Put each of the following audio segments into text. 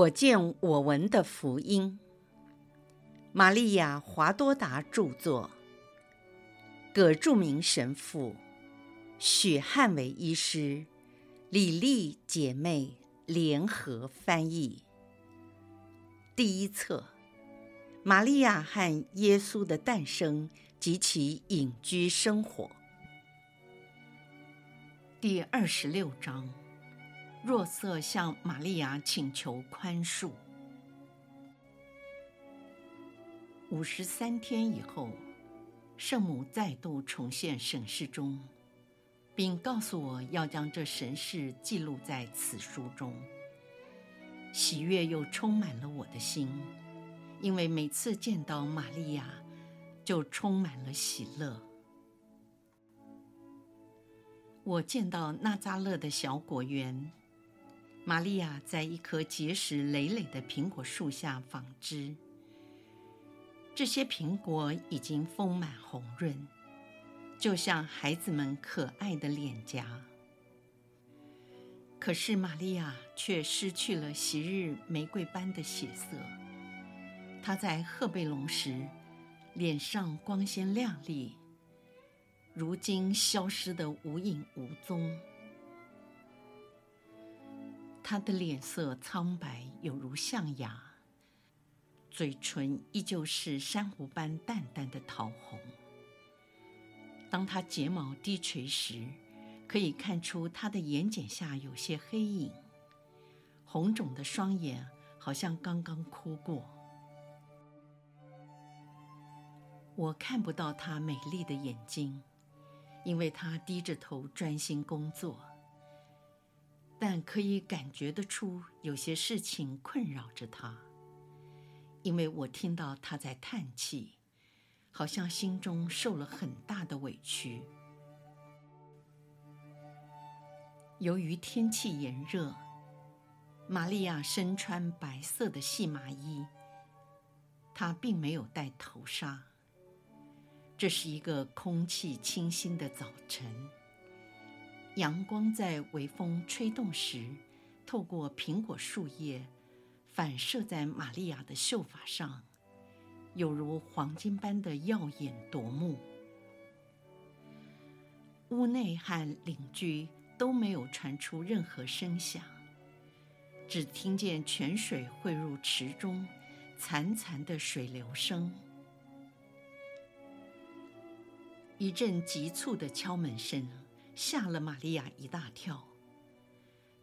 我见我闻的福音，玛利亚·华多达著作，葛著名神父，许汉伟医师，李丽姐妹。联合翻译。第一册：玛利亚和耶稣的诞生。及其隐居生活。第二十六章。若瑟向玛利亚请求宽恕。五十三天以后，圣母再度重现神视中，并告诉我要将这神事记录在此书中。喜悦又充满了我的心，因为每次见到玛利亚，就充满了喜乐。我见到纳扎勒的小果园。玛利亚在一棵结实累累的苹果树下纺织，这些苹果已经丰满红润，就像孩子们可爱的脸颊。可是玛利亚却失去了昔日玫瑰般的血色，她在赫贝隆时脸上光鲜亮丽，如今消失得无影无踪。他的脸色苍白，有如象牙，嘴唇依旧是珊瑚般淡淡的桃红。当他睫毛低垂时，可以看出他的眼睑下有些黑影，红肿的双眼好像刚刚哭过。我看不到他美丽的眼睛，因为他低着头专心工作。但可以感觉得出，有些事情困扰着他，因为我听到他在叹气，好像心中受了很大的委屈。由于天气炎热，玛利亚身穿白色的细麻衣，她并没有戴头纱。这是一个空气清新的早晨。阳光在微风吹动时，透过苹果树叶，反射在玛利亚的秀发上，有如黄金般的耀眼夺目。屋内和邻居都没有传出任何声响，只听见泉水汇入池中，潺潺的水流声。一阵急促的敲门声。吓了玛利亚一大跳，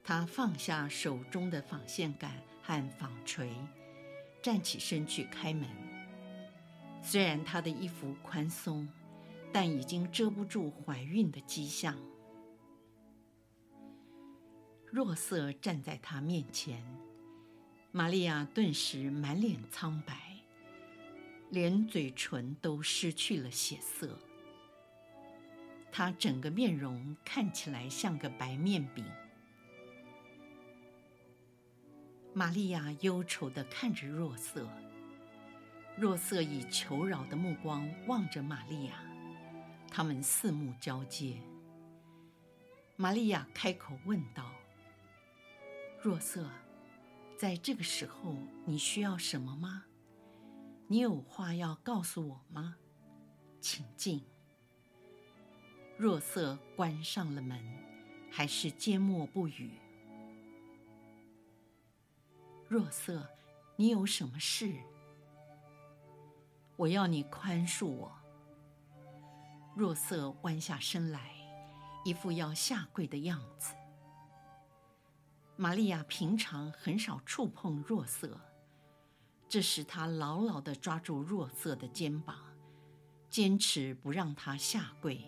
她放下手中的纺线杆和纺锤，站起身去开门。虽然她的衣服宽松，但已经遮不住怀孕的迹象。若瑟站在她面前，玛利亚顿时满脸苍白，连嘴唇都失去了血色。他整个面容看起来像个白面饼。玛利亚忧愁地看着若瑟，若瑟以求饶的目光望着玛利亚，他们四目交接。玛利亚开口问道：“若瑟，在这个时候你需要什么吗？你有话要告诉我吗？请进。”若瑟关上了门，还是缄默不语。若瑟，你有什么事？我要你宽恕我。若瑟弯下身来，一副要下跪的样子。玛利亚平常很少触碰若瑟，这时她牢牢地抓住若瑟的肩膀，坚持不让他下跪。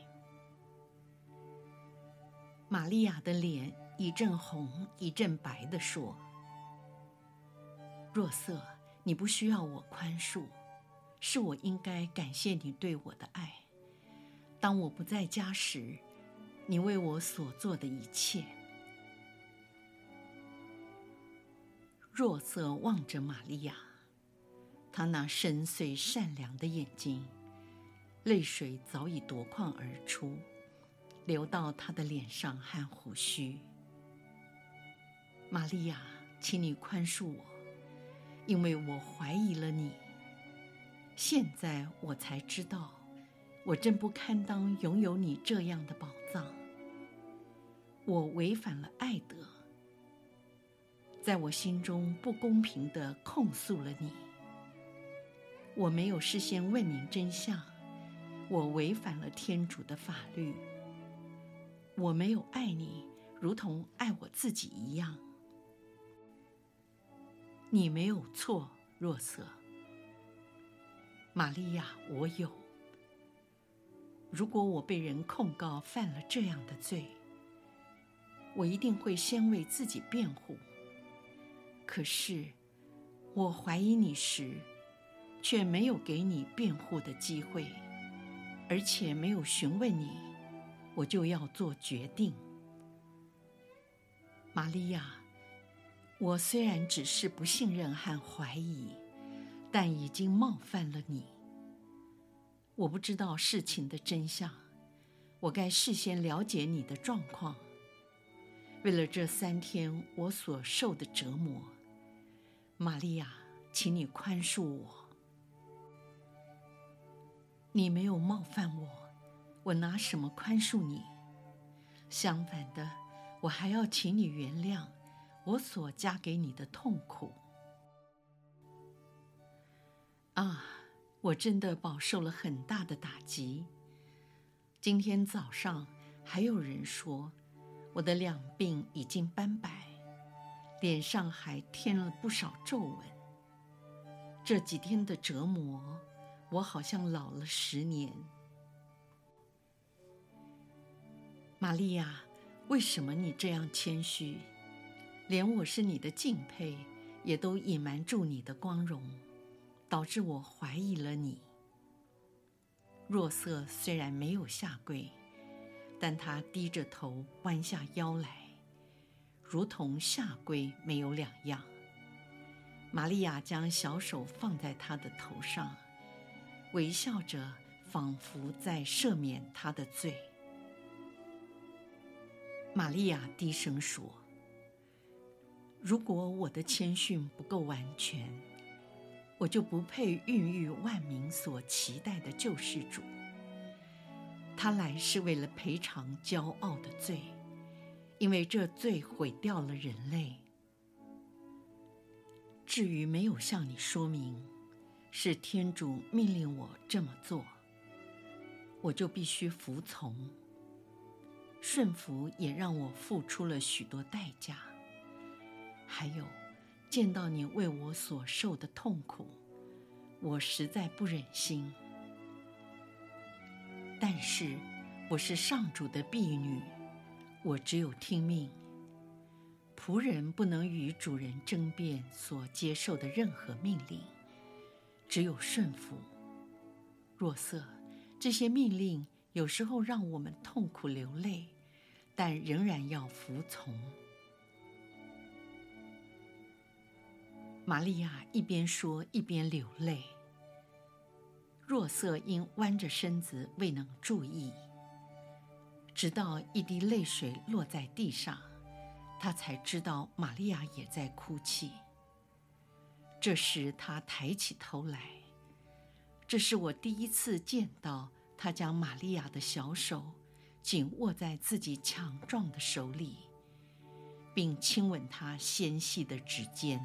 玛利亚的脸一阵红一阵白地说：“若瑟，你不需要我宽恕，是我应该感谢你对我的爱。当我不在家时，你为我所做的一切。”若瑟望着玛利亚，她那深邃善良的眼睛，泪水早已夺眶而出。流到他的脸上和胡须。玛利亚，请你宽恕我。因为我怀疑了你。现在我才知道，我真不堪当拥有你这样的宝藏。我违反了爱德，在我心中不公平地控诉了你。我没有事先问明真相，我违反了天主的法律。我没有爱你，如同爱我自己一样。你没有错，若瑟。玛利亚，我有。如果我被人控告犯了这样的罪，我一定会先为自己辩护。可是，我怀疑你时，却没有给你辩护的机会，而且没有询问你，我就要做决定。玛利亚，我虽然只是不信任和怀疑，但已经冒犯了你。我不知道事情的真相，我该事先了解你的状况。为了这三天我所受的折磨，玛利亚，请你宽恕我。你没有冒犯我，我拿什么宽恕你？相反的，我还要请你原谅我所加给你的痛苦。啊，我真的饱受了很大的打击。今天早上还有人说，我的两鬓已经斑白，脸上还添了不少皱纹。这几天的折磨。我好像老了十年，玛利亚，为什么你这样谦虚？连我是你的敬佩，也都隐瞒住你的光荣，导致我怀疑了你。若瑟虽然没有下跪，但他低着头，弯下腰来，如同下跪没有两样。玛利亚将小手放在他的头上。微笑着，仿佛在赦免他的罪。玛利亚低声说：“如果我的谦逊不够完全，我就不配孕育万民所期待的救世主。他来是为了赔偿骄傲的罪，因为这罪毁掉了人类。至于没有向你说明。”是天主命令我这么做，我就必须服从。顺服也让我付出了许多代价。还有，见到你为我所受的痛苦，我实在不忍心。但是，我是上主的婢女，我只有听命。仆人不能与主人争辩所接受的任何命令。只有顺服。若瑟，这些命令有时候让我们痛苦流泪，但仍然要服从。玛利亚一边说一边流泪。若瑟因弯着身子未能注意，直到一滴泪水落在地上，他才知道玛利亚也在哭泣。这时，他抬起头来。这是我第一次见到他将玛利亚的小手紧握在自己强壮的手里，并亲吻她纤细的指尖。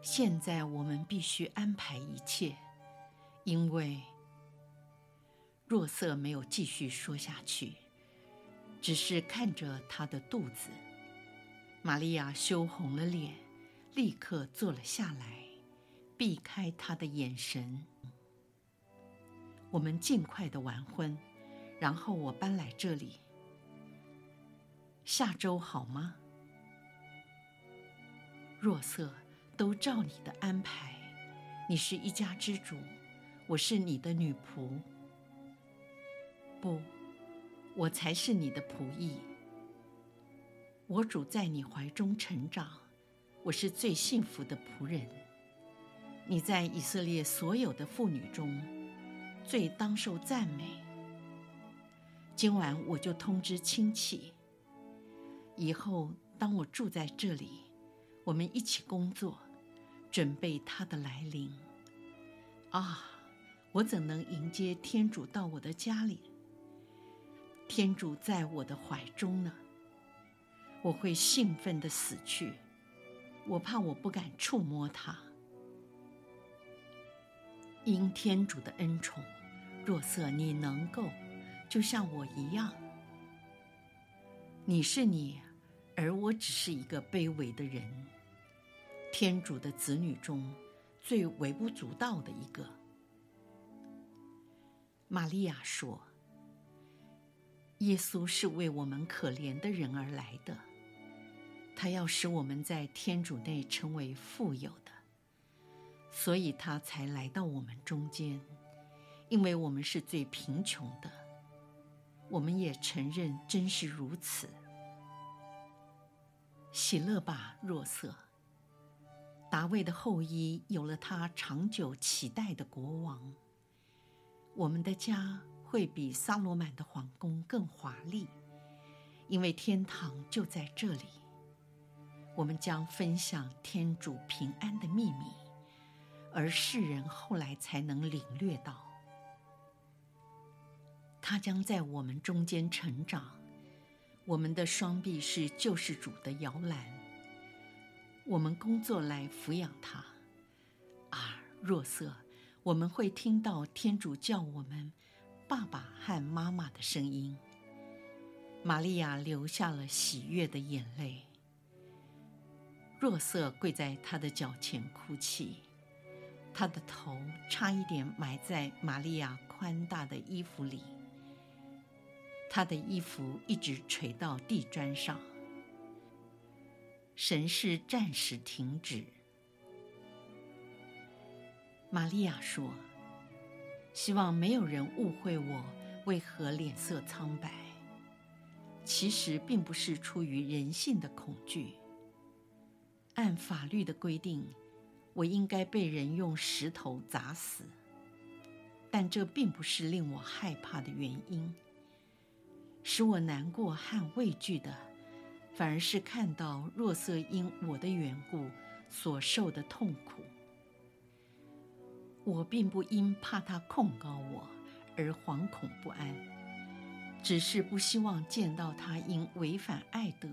现在我们必须安排一切，因为若瑟没有继续说下去，只是看着他的肚子。玛利亚羞红了脸，立刻坐了下来，避开他的眼神。我们尽快的完婚，然后我搬来这里。下周好吗？若瑟，都照你的安排。你是一家之主，我是你的女仆。不，我才是你的仆役。我主在你怀中成长，我是最幸福的仆人。你在以色列所有的妇女中，最当受赞美。今晚我就通知亲戚，以后当我住在这里，我们一起工作，准备他的来临。啊，我怎能迎接天主到我的家里？天主在我的怀中呢？我会兴奋的死去，我怕我不敢触摸他。因天主的恩宠，若瑟，你能够，就像我一样。你是你，而我只是一个卑微的人，天主的子女中最微不足道的一个。玛利亚说：“耶稣是为我们可怜的人而来的。”他要使我们在天主内成为富有的，所以他才来到我们中间，因为我们是最贫穷的。我们也承认真是如此。喜乐吧，若瑟！达味的后裔有了他长久期待的国王。我们的家会比撒罗满的皇宫更华丽，因为天堂就在这里。我们将分享天主平安的秘密，而世人后来才能领略到。他将在我们中间成长，我们的双臂是救世主的摇篮。我们工作来抚养他。啊，若瑟，我们会听到天主叫我们爸爸和妈妈的声音。玛利亚流下了喜悦的眼泪。若瑟跪在他的脚前哭泣，他的头差一点埋在玛利亚宽大的衣服里。他的衣服一直垂到地砖上。神事暂时停止。玛利亚说：“希望没有人误会我为何脸色苍白。其实并不是出于人性的恐惧。”按法律的规定，我应该被人用石头砸死，但这并不是令我害怕的原因。使我难过和畏惧的，反而是看到若瑟因我的缘故所受的痛苦。我并不因怕他控告我而惶恐不安，只是不希望见到他因违反爱德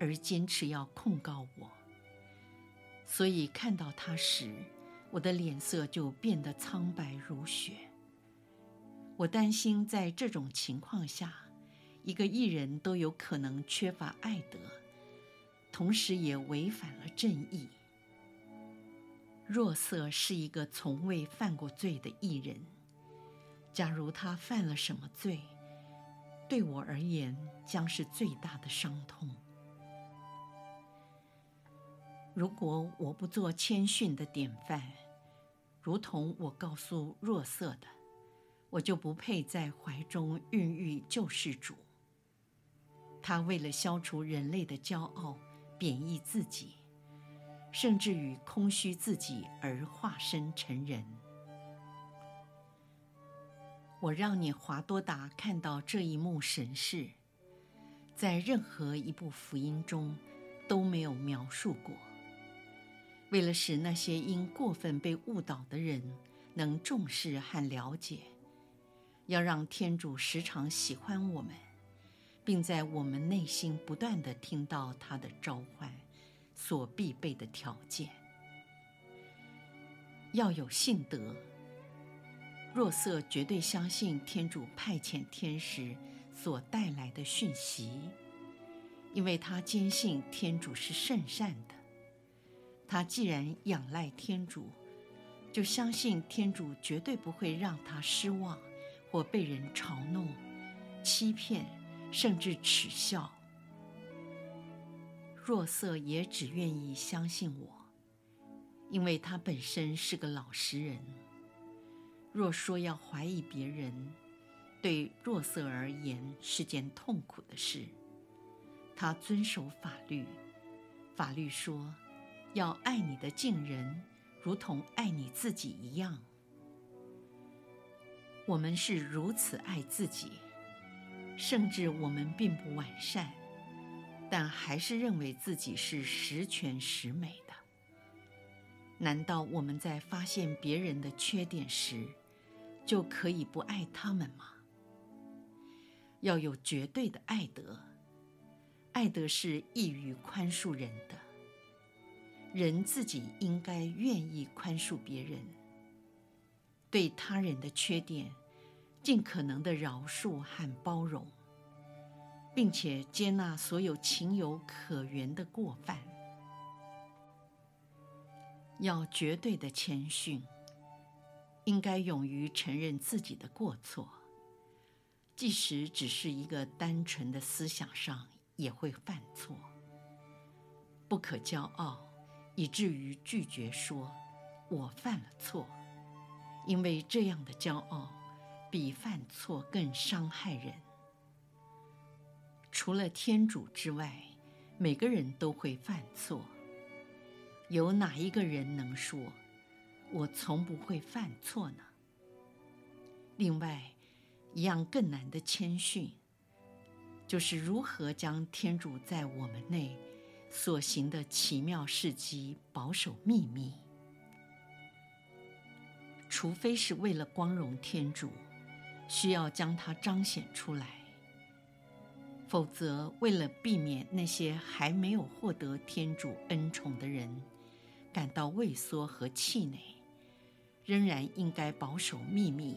而坚持要控告我。所以看到他时，我的脸色就变得苍白如雪。我担心在这种情况下，一个艺人都有可能缺乏爱德，同时也违反了正义。若瑟是一个从未犯过罪的艺人，假如他犯了什么罪，对我而言将是最大的伤痛。如果我不做谦逊的典范，如同我告诉若瑟的，我就不配在怀中孕育救世主。他为了消除人类的骄傲，贬抑自己，甚至于空虚自己而化身成人。我让你华多达看到这一幕神事，在任何一部福音中都没有描述过。为了使那些因过分被误导的人能重视和了解，要让天主时常喜欢我们，并在我们内心不断地听到他的召唤，所必备的条件，要有信德。若瑟绝对相信天主派遣天使所带来的讯息，因为他坚信天主是圣善的。他既然仰赖天主，就相信天主绝对不会让他失望，或被人嘲弄、欺骗，甚至耻笑。若瑟也只愿意相信我，因为他本身是个老实人。若说要怀疑别人，对若瑟而言是件痛苦的事。他遵守法律，法律说。要爱你的近人，如同爱你自己一样。我们是如此爱自己，甚至我们并不完善。但还是认为自己是十全十美的。难道我们在发现别人的缺点时，就可以不爱他们吗？要有绝对的爱德，爱德是易于宽恕人的。人自己应该愿意宽恕别人，对他人的缺点，尽可能的饶恕和包容，并且接纳所有情有可原的过犯。要绝对的谦逊，应该勇于承认自己的过错。即使只是一个单纯的思想上，也会犯错。不可骄傲，以至于拒绝说“我犯了错”，因为这样的骄傲比犯错更伤害人。除了天主之外，每个人都会犯错。有哪一个人能说“我从不会犯错”呢？另外，一样更难的谦逊，就是如何将天主在我们内所行的奇妙事迹保守秘密。除非是为了光荣天主，需要将它彰显出来；否则，为了避免那些还没有获得天主恩宠的人感到畏缩和气馁，仍然应该保守秘密。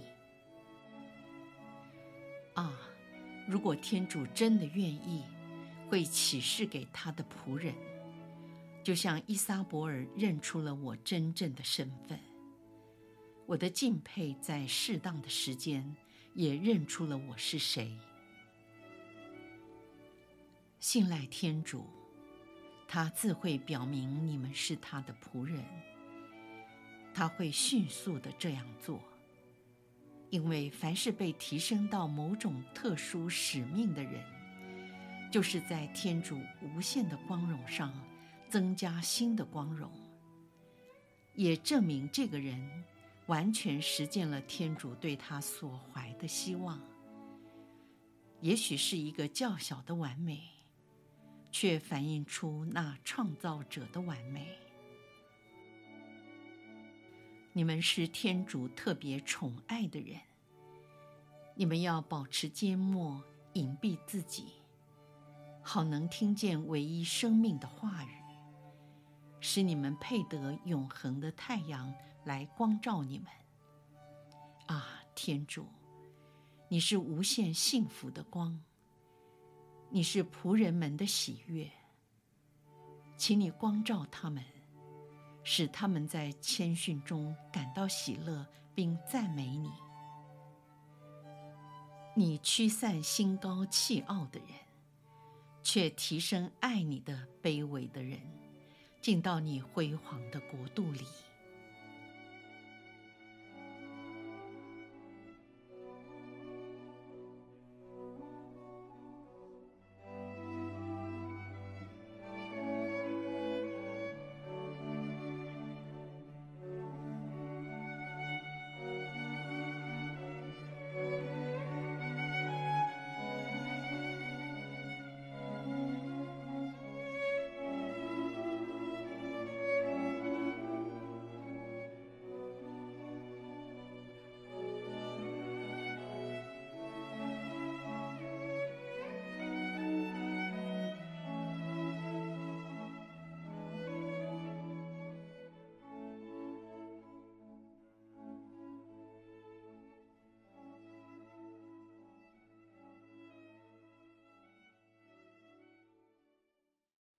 啊，如果天主真的愿意，会启示给他的仆人，就像依撒伯尔认出了我真正的身份。我的敬佩在适当的时间也认出了我是谁。信赖天主，他自会表明你们是他的仆人，他会迅速的这样做。因为凡是被提升到某种特殊使命的人，就是在天主无限的光荣上增加新的光荣，也证明这个人完全实践了天主对他所怀的希望。也许是一个较小的完美，却反映出那创造者的完美。你们是天主特别宠爱的人，你们要保持缄默，隐蔽自己，好能听见唯一生命的话语，使你们配得永恒的太阳来光照你们。啊，天主，你是无限幸福的光，你是仆人们的喜悦，请你光照他们。使他们在谦逊中感到喜乐，并赞美你。你驱散心高气傲的人，却提升爱你的卑微的人，进到你辉煌的国度里。